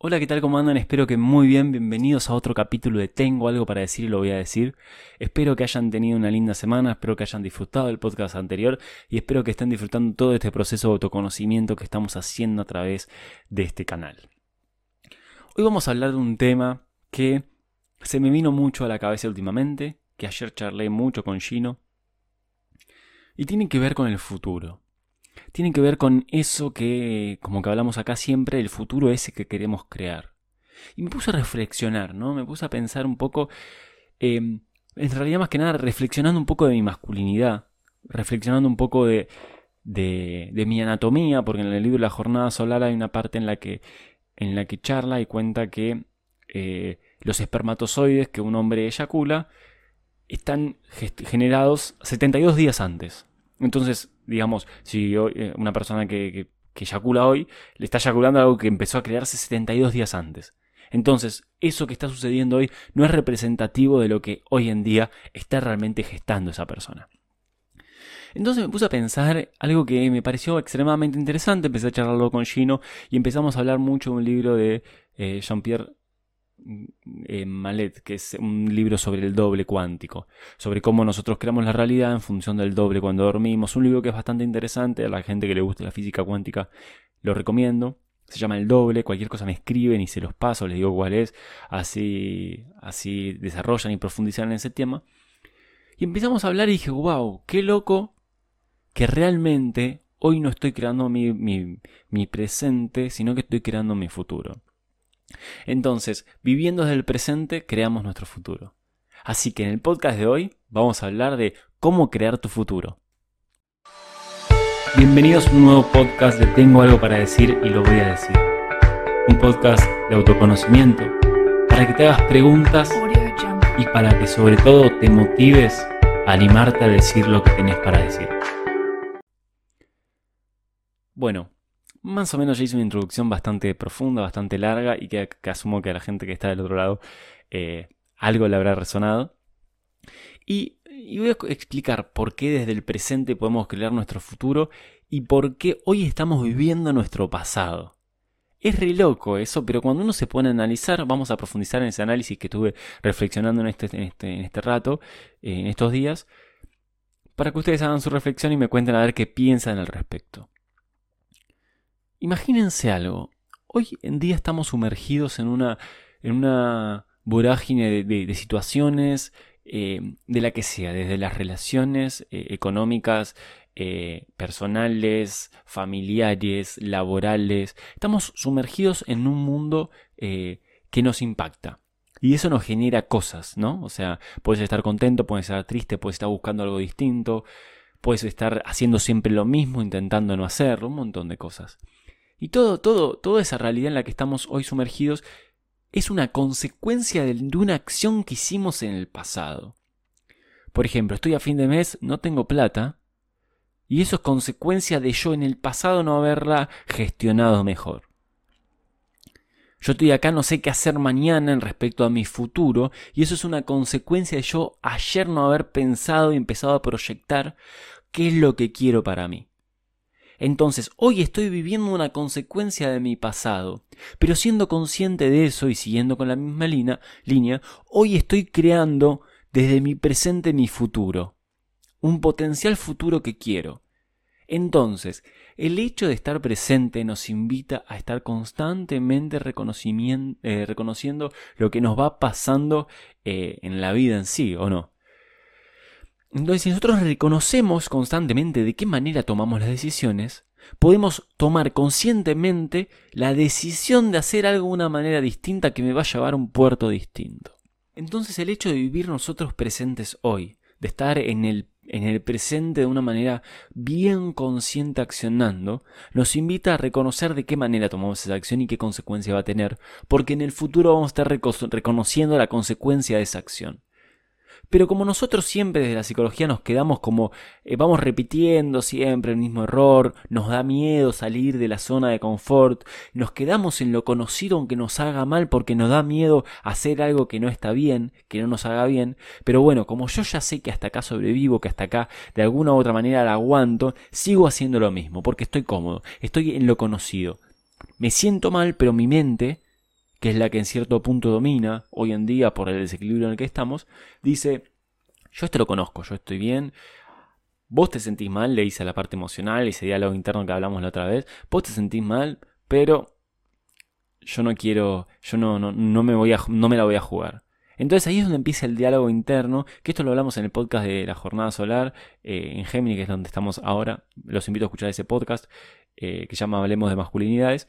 Hola, ¿qué tal? ¿Cómo andan? Espero que muy bien. Bienvenidos a otro capítulo de Tengo algo para decir y lo voy a decir. Espero que hayan tenido una linda semana, espero que hayan disfrutado del podcast anterior y espero que estén disfrutando todo este proceso de autoconocimiento que estamos haciendo a través de este canal. Hoy vamos a hablar de un tema que se me vino mucho a la cabeza últimamente, que ayer charlé mucho con Gino y tiene que ver con el futuro tienen que ver con eso que, como que hablamos acá siempre, el futuro ese que queremos crear. Y me puse a reflexionar, ¿no? Me puse a pensar un poco, em, en realidad más que nada reflexionando un poco de mi masculinidad, reflexionando un poco de, mi anatomía, porque en el libro La Jornada Solar hay una parte en la que, en la que charla y cuenta que eh, los espermatozoides que un hombre eyacula están generados 72 días antes. Entonces, digamos, si eh, una persona que, que, eyacula hoy le está eyaculando algo que empezó a crearse 72 días antes. Entonces, eso que está sucediendo hoy no es representativo de lo que hoy en día está realmente gestando esa persona. Entonces me puse a pensar algo que me pareció extremadamente interesante, empecé a charlarlo con Gino y empezamos a hablar mucho de un libro de eh, Jean-Pierre eh, Malet, que es un libro sobre el doble cuántico, sobre cómo nosotros creamos la realidad en función del doble cuando dormimos. Un libro que es bastante interesante, a la gente que le gusta la física cuántica lo recomiendo. Se llama El Doble, cualquier cosa me escriben y se los paso, les digo cuál es, así, así desarrollan y profundizan en ese tema. Y empezamos a hablar y dije, wow, qué loco que realmente hoy no estoy creando mi, mi presente, sino que estoy creando mi futuro. Entonces, viviendo desde el presente, creamos nuestro futuro. Así que en el podcast de hoy vamos a hablar de cómo crear tu futuro. Bienvenidos a un nuevo podcast de Tengo algo para decir y lo voy a decir. Un podcast de autoconocimiento para que te hagas preguntas y para que sobre todo te motives a animarte a decir lo que tienes para decir. Bueno, más o menos ya hice una introducción bastante profunda, bastante larga y que, asumo que a la gente que está del otro lado eh, algo le habrá resonado. Y, voy a explicar por qué desde el presente podemos crear nuestro futuro y por qué hoy estamos viviendo nuestro pasado. Es re loco eso, pero cuando uno se pone a analizar, vamos a profundizar en ese análisis que estuve reflexionando en este, este, este rato, eh, en estos días, para que ustedes hagan su reflexión y me cuenten a ver qué piensan al respecto. Imagínense algo. Hoy en día estamos sumergidos en una, en una vorágine de, situaciones, eh, de la que sea, desde las relaciones eh, económicas, eh, personales, familiares, laborales. Estamos sumergidos en un mundo que nos impacta. Y eso nos genera cosas, ¿no? O sea, puedes estar contento, puedes estar triste, puedes estar buscando algo distinto, puedes estar haciendo siempre lo mismo, intentando no hacerlo, un montón de cosas. Y todo, todo, toda esa realidad en la que estamos hoy sumergidos es una consecuencia de, una acción que hicimos en el pasado. Por ejemplo, estoy a fin de mes, no tengo plata, y eso es consecuencia de yo en el pasado no haberla gestionado mejor. Yo estoy acá, no sé qué hacer mañana en respecto a mi futuro, y eso es una consecuencia de yo ayer no haber pensado y empezado a proyectar qué es lo que quiero para mí. Entonces, hoy estoy viviendo una consecuencia de mi pasado, pero siendo consciente de eso y siguiendo con la misma línea, hoy estoy creando desde mi presente mi futuro, un potencial futuro que quiero. Entonces, el hecho de estar presente nos invita a estar constantemente eh, reconociendo lo que nos va pasando eh, en la vida en sí, ¿o no? Entonces, si nosotros reconocemos constantemente de qué manera tomamos las decisiones, podemos tomar conscientemente la decisión de hacer algo de una manera distinta que me va a llevar a un puerto distinto. Entonces el hecho de vivir nosotros presentes hoy, de estar en el, en el presente de una manera bien consciente accionando, nos invita a reconocer de qué manera tomamos esa acción y qué consecuencia va a tener, porque en el futuro vamos a estar reconociendo la consecuencia de esa acción. Pero como nosotros siempre desde la psicología nos quedamos como eh, vamos repitiendo siempre el mismo error, nos da miedo salir de la zona de confort, nos quedamos en lo conocido aunque nos haga mal porque nos da miedo hacer algo que no está bien, que no nos haga bien, pero bueno, como yo ya sé que hasta acá sobrevivo, que hasta acá de alguna u otra manera la aguanto, sigo haciendo lo mismo porque estoy cómodo, estoy en lo conocido. Me siento mal, pero mi mente que es la que en cierto punto domina hoy en día por el desequilibrio en el que estamos, dice, yo esto lo conozco, yo estoy bien, vos te sentís mal, le dice a la parte emocional, ese diálogo interno que hablamos la otra vez, vos te sentís mal, pero yo no quiero, yo no, no, me voy a, no me la voy a jugar. Entonces ahí es donde empieza el diálogo interno, que esto lo hablamos en el podcast de la jornada solar eh, en Gemini, que es donde estamos ahora. Los invito a escuchar ese podcast eh, que llama Hablemos de masculinidades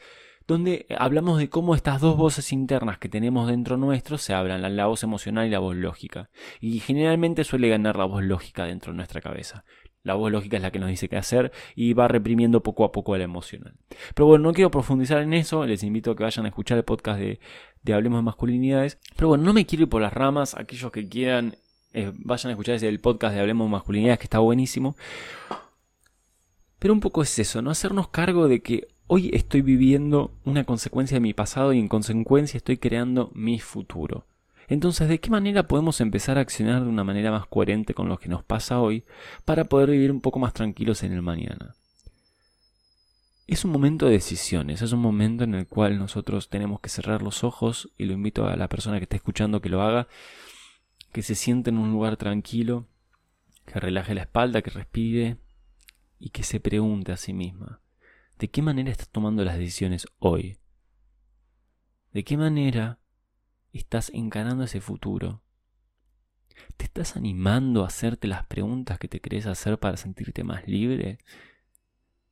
donde hablamos de cómo estas dos voces internas que tenemos dentro nuestro se hablan, la, voz emocional y la voz lógica. Y generalmente suele ganar la voz lógica dentro de nuestra cabeza. La voz lógica es la que nos dice qué hacer y va reprimiendo poco a poco la emocional. Pero bueno, no quiero profundizar en eso, les invito a que vayan a escuchar el podcast de, Hablemos de Masculinidades. Pero bueno, no me quiero ir por las ramas, aquellos que quieran eh, vayan a escuchar el podcast de Hablemos de Masculinidades que está buenísimo. Pero un poco es eso, ¿no? Hacernos cargo de que Hoy estoy viviendo una consecuencia de mi pasado y en consecuencia estoy creando mi futuro. Entonces, ¿de qué manera podemos empezar a accionar de una manera más coherente con lo que nos pasa hoy para poder vivir un poco más tranquilos en el mañana? Es un momento de decisiones, es un momento en el cual nosotros tenemos que cerrar los ojos y lo invito a la persona que esté escuchando que lo haga, que se siente en un lugar tranquilo, que relaje la espalda, que respire y que se pregunte a sí misma, ¿De qué manera estás tomando las decisiones hoy? ¿De qué manera estás encarando ese futuro? ¿Te estás animando a hacerte las preguntas que te querés hacer para sentirte más libre?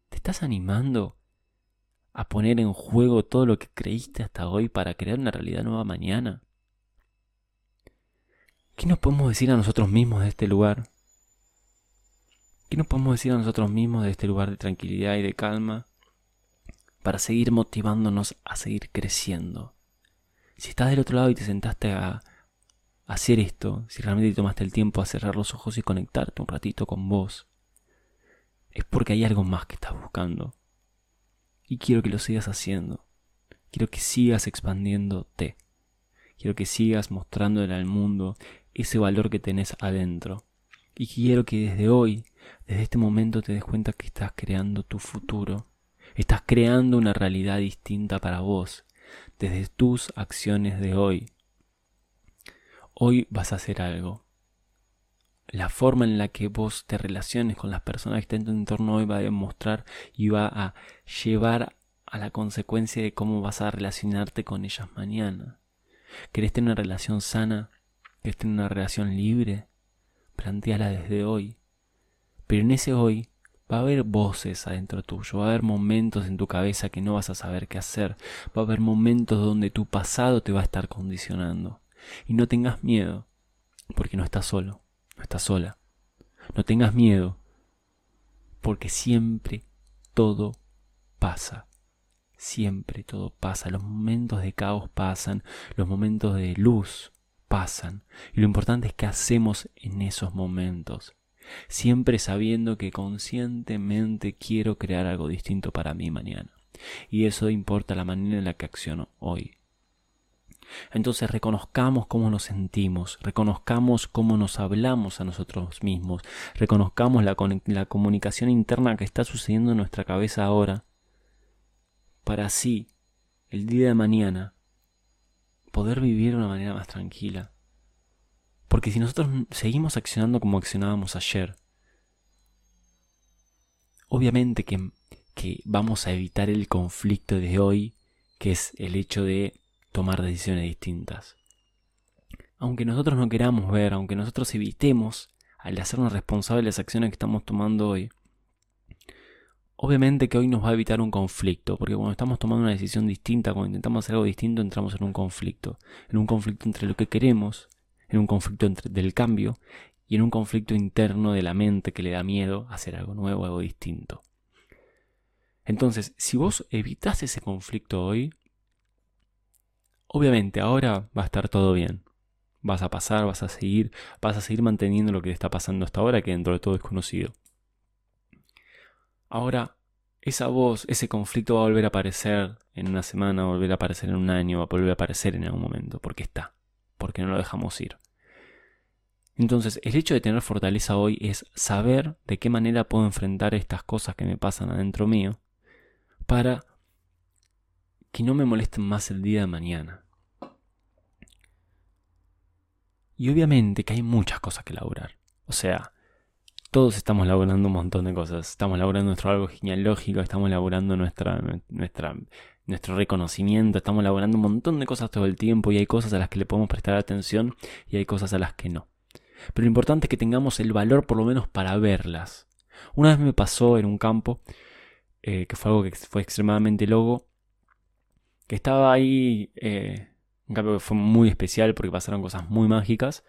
¿Te estás animando a poner en juego todo lo que creíste hasta hoy para crear una realidad nueva mañana? ¿Qué nos podemos decir a nosotros mismos de este lugar? ¿Qué nos podemos decir a nosotros mismos de este lugar de tranquilidad y de calma? Para seguir motivándonos a seguir creciendo. Si estás del otro lado y te sentaste a, hacer esto, si realmente te tomaste el tiempo a cerrar los ojos y conectarte un ratito con vos, es porque hay algo más que estás buscando. Y quiero que lo sigas haciendo. Quiero que sigas expandiéndote. Quiero que sigas mostrándole al mundo ese valor que tenés adentro. Y quiero que desde hoy, desde este momento, te des cuenta que estás creando tu futuro Estás creando una realidad distinta para vos desde tus acciones de hoy. Hoy vas a hacer algo. La forma en la que vos te relaciones con las personas que están en tu entorno hoy va a demostrar y va a llevar a la consecuencia de cómo vas a relacionarte con ellas mañana. ¿Querés tener una relación sana? ¿Querés tener una relación libre? Planteala desde hoy. Pero en ese hoy Va a haber voces adentro tuyo, va a haber momentos en tu cabeza que no vas a saber qué hacer, va a haber momentos donde tu pasado te va a estar condicionando. Y no tengas miedo, porque no estás solo, no estás sola. No tengas miedo, porque siempre todo pasa. Siempre todo pasa. Los momentos de caos pasan, los momentos de luz pasan. Y lo importante es qué hacemos en esos momentos siempre sabiendo que conscientemente quiero crear algo distinto para mí mañana. Y eso importa la manera en la que acciono hoy. Entonces reconozcamos cómo nos sentimos, reconozcamos cómo nos hablamos a nosotros mismos, reconozcamos la, la, comunicación interna que está sucediendo en nuestra cabeza ahora, para así, el día de mañana, poder vivir de una manera más tranquila, porque si nosotros seguimos accionando como accionábamos ayer, obviamente que, vamos a evitar el conflicto de hoy, que es el hecho de tomar decisiones distintas. Aunque nosotros no queramos ver, aunque nosotros evitemos al hacernos responsables las acciones que estamos tomando hoy, obviamente que hoy nos va a evitar un conflicto, porque cuando estamos tomando una decisión distinta, cuando intentamos hacer algo distinto, entramos en un conflicto, en un conflicto entre lo que queremos en un conflicto entre, del cambio y en un conflicto interno de la mente que le da miedo a hacer algo nuevo, algo distinto. Entonces, si vos evitas ese conflicto hoy, obviamente ahora va a estar todo bien. Vas a pasar, vas a seguir, vas a seguir manteniendo lo que está pasando hasta ahora, que dentro de todo es conocido. Ahora, esa voz, ese conflicto va a volver a aparecer en una semana, va a volver a aparecer en un año, va a volver a aparecer en algún momento, porque está porque no lo dejamos ir. Entonces, el hecho de tener fortaleza hoy es saber de qué manera puedo enfrentar estas cosas que me pasan adentro mío para que no me molesten más el día de mañana. Y obviamente que hay muchas cosas que laburar. O sea, todos estamos laburando un montón de cosas. Estamos laburando nuestro algo genealógico, estamos laburando nuestra, nuestra nuestro reconocimiento, estamos laburando un montón de cosas todo el tiempo y hay cosas a las que le podemos prestar atención y hay cosas a las que no. Pero lo importante es que tengamos el valor por lo menos para verlas. Una vez me pasó en un campo, eh, que fue algo que fue extremadamente loco, que estaba ahí, eh, un campo que fue muy especial porque pasaron cosas muy mágicas,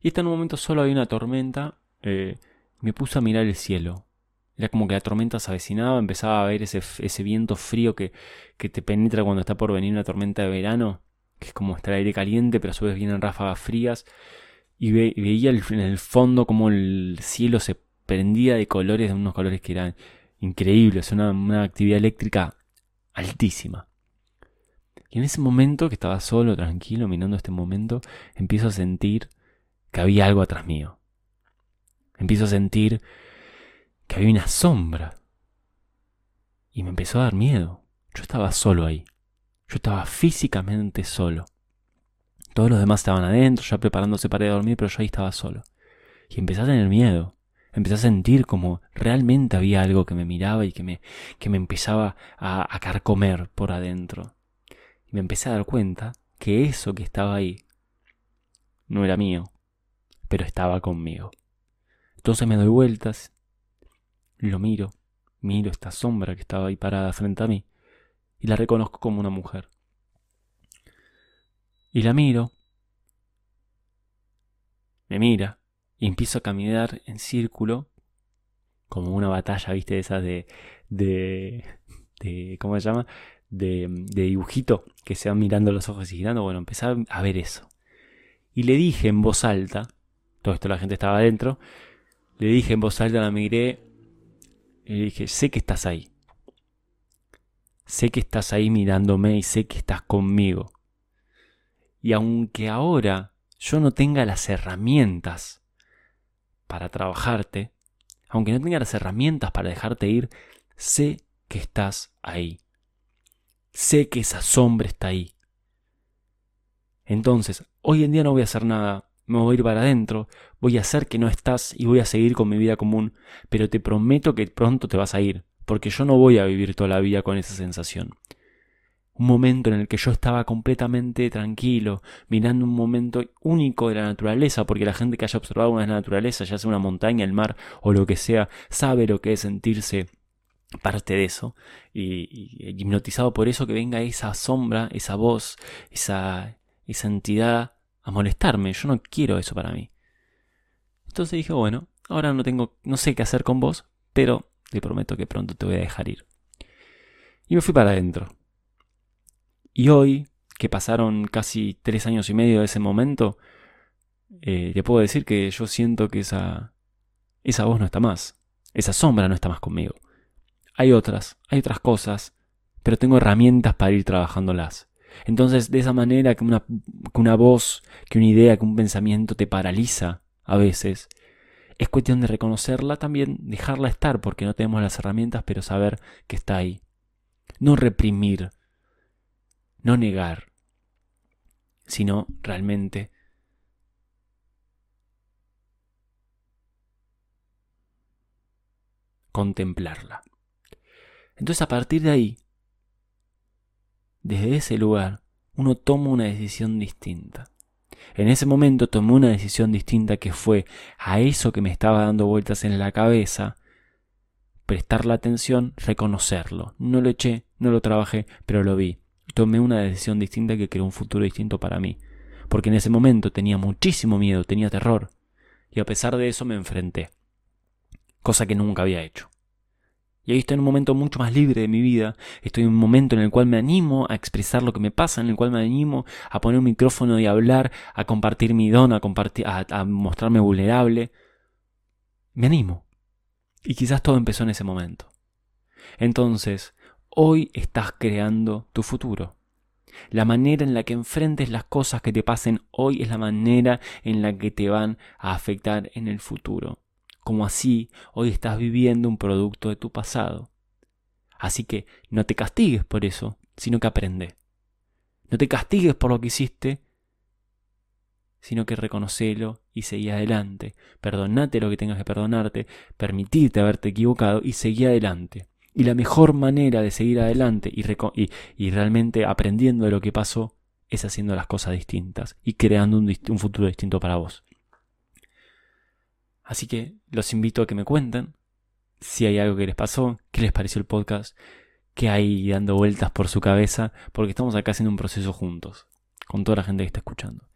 y está en un momento solo había una tormenta, eh, me puse a mirar el cielo. Era como que la tormenta se avecinaba, empezaba a ver ese, ese viento frío que, que, te penetra cuando está por venir una tormenta de verano, que es como estar aire caliente, pero a su vez vienen ráfagas frías. Y, veía en el fondo como el cielo se prendía de colores, de unos colores que eran increíbles, una, una actividad eléctrica altísima. Y en ese momento, que estaba solo, tranquilo, mirando este momento, empiezo a sentir que había algo atrás mío. Empiezo a sentir que había una sombra. Y me empezó a dar miedo. Yo estaba solo ahí. Yo estaba físicamente solo. Todos los demás estaban adentro, ya preparándose para ir a dormir, pero yo ahí estaba solo. Y empecé a tener miedo. Empecé a sentir como realmente había algo que me miraba y que me, que me empezaba a, a carcomer por adentro. Y me empecé a dar cuenta que eso que estaba ahí no era mío, pero estaba conmigo. Entonces me doy vueltas, lo miro, miro esta sombra que estaba ahí parada frente a mí y la reconozco como una mujer. Y la miro, me mira y empiezo a caminar en círculo como una batalla, viste, esa de, de, de ¿cómo se llama? De, de dibujito que se van mirando los ojos y girando. Bueno, empecé a ver eso. Y le dije en voz alta, todo esto la gente estaba adentro, le dije en voz alta, la miré y le dije, sé que estás ahí. Sé que estás ahí mirándome y sé que estás conmigo. Y aunque ahora yo no tenga las herramientas para trabajarte, aunque no tenga las herramientas para dejarte ir, sé que estás ahí. Sé que esa sombra está ahí. Entonces, hoy en día no voy a hacer nada me voy a ir para adentro, voy a hacer que no estás y voy a seguir con mi vida común, pero te prometo que pronto te vas a ir, porque yo no voy a vivir toda la vida con esa sensación. Un momento en el que yo estaba completamente tranquilo, mirando un momento único de la naturaleza, porque la gente que haya observado una naturaleza, ya sea una montaña, el mar o lo que sea, sabe lo que es sentirse parte de eso, y, hipnotizado por eso que venga esa sombra, esa voz, esa, esa entidad a molestarme. Yo no quiero eso para mí. Entonces dije, bueno, ahora no tengo, no sé qué hacer con vos, pero te prometo que pronto te voy a dejar ir. Y me fui para adentro. Y hoy, que pasaron casi tres años y medio de ese momento, eh, te puedo decir que yo siento que esa, esa voz no está más. Esa sombra no está más conmigo. Hay otras, hay otras cosas, pero tengo herramientas para ir trabajándolas. Entonces, de esa manera que una, que una voz, que una idea, que un pensamiento te paraliza a veces, es cuestión de reconocerla también, dejarla estar porque no tenemos las herramientas, pero saber que está ahí. No reprimir, no negar, sino realmente contemplarla. Entonces a partir de ahí desde ese lugar uno toma una decisión distinta. En ese momento tomé una decisión distinta que fue a eso que me estaba dando vueltas en la cabeza, prestar la atención, reconocerlo. No lo eché, no lo trabajé, pero lo vi. Tomé una decisión distinta que creó un futuro distinto para mí. Porque en ese momento tenía muchísimo miedo, tenía terror. Y a pesar de eso me enfrenté. Cosa que nunca había hecho. Y ahí estoy en un momento mucho más libre de mi vida. Estoy en un momento en el cual me animo a expresar lo que me pasa, en el cual me animo a poner un micrófono y hablar, a compartir mi don, a, compartir, a, mostrarme vulnerable. Me animo. Y quizás todo empezó en ese momento. Entonces, hoy estás creando tu futuro. La manera en la que enfrentes las cosas que te pasen hoy es la manera en la que te van a afectar en el futuro como así hoy estás viviendo un producto de tu pasado. Así que no te castigues por eso, sino que aprende. No te castigues por lo que hiciste, sino que reconocelo y seguí adelante. Perdonate lo que tengas que perdonarte, permitirte haberte equivocado y seguí adelante. Y la mejor manera de seguir adelante y, realmente aprendiendo de lo que pasó es haciendo las cosas distintas y creando un futuro distinto para vos. Así que los invito a que me cuenten si hay algo que les pasó, qué les pareció el podcast, qué hay dando vueltas por su cabeza, porque estamos acá haciendo un proceso juntos, con toda la gente que está escuchando.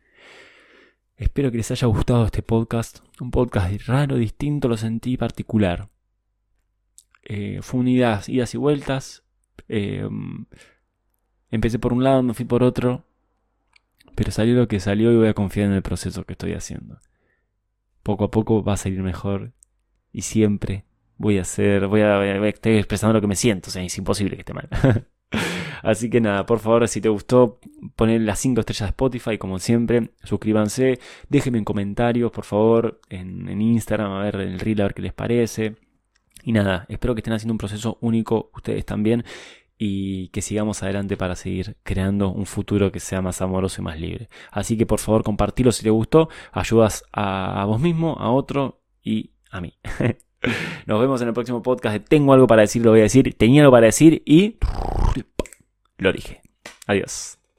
Espero que les haya gustado este podcast. Un podcast raro, distinto, lo sentí particular. Eh, fue un idas, y vueltas. Eh, empecé por un lado, me fui por otro. Pero salió lo que salió y voy a confiar en el proceso que estoy haciendo. Poco a poco va a salir mejor. Y siempre voy a hacer, voy a, voy a estar expresando lo que me siento. O sea, es imposible que esté mal. Así que nada, por favor, si te gustó, poner las 5 estrellas de Spotify, como siempre. Suscríbanse, déjenme en comentarios, por favor, en, en Instagram, a ver el reel, a ver qué les parece. Y nada, espero que estén haciendo un proceso único ustedes también y que sigamos adelante para seguir creando un futuro que sea más amoroso y más libre. Así que por favor compartilo si te gustó, ayudas a, vos mismo, a otro y a mí. Nos vemos en el próximo podcast. Tengo algo para decir, lo voy a decir. Tenía algo para decir y lo dije. Adiós.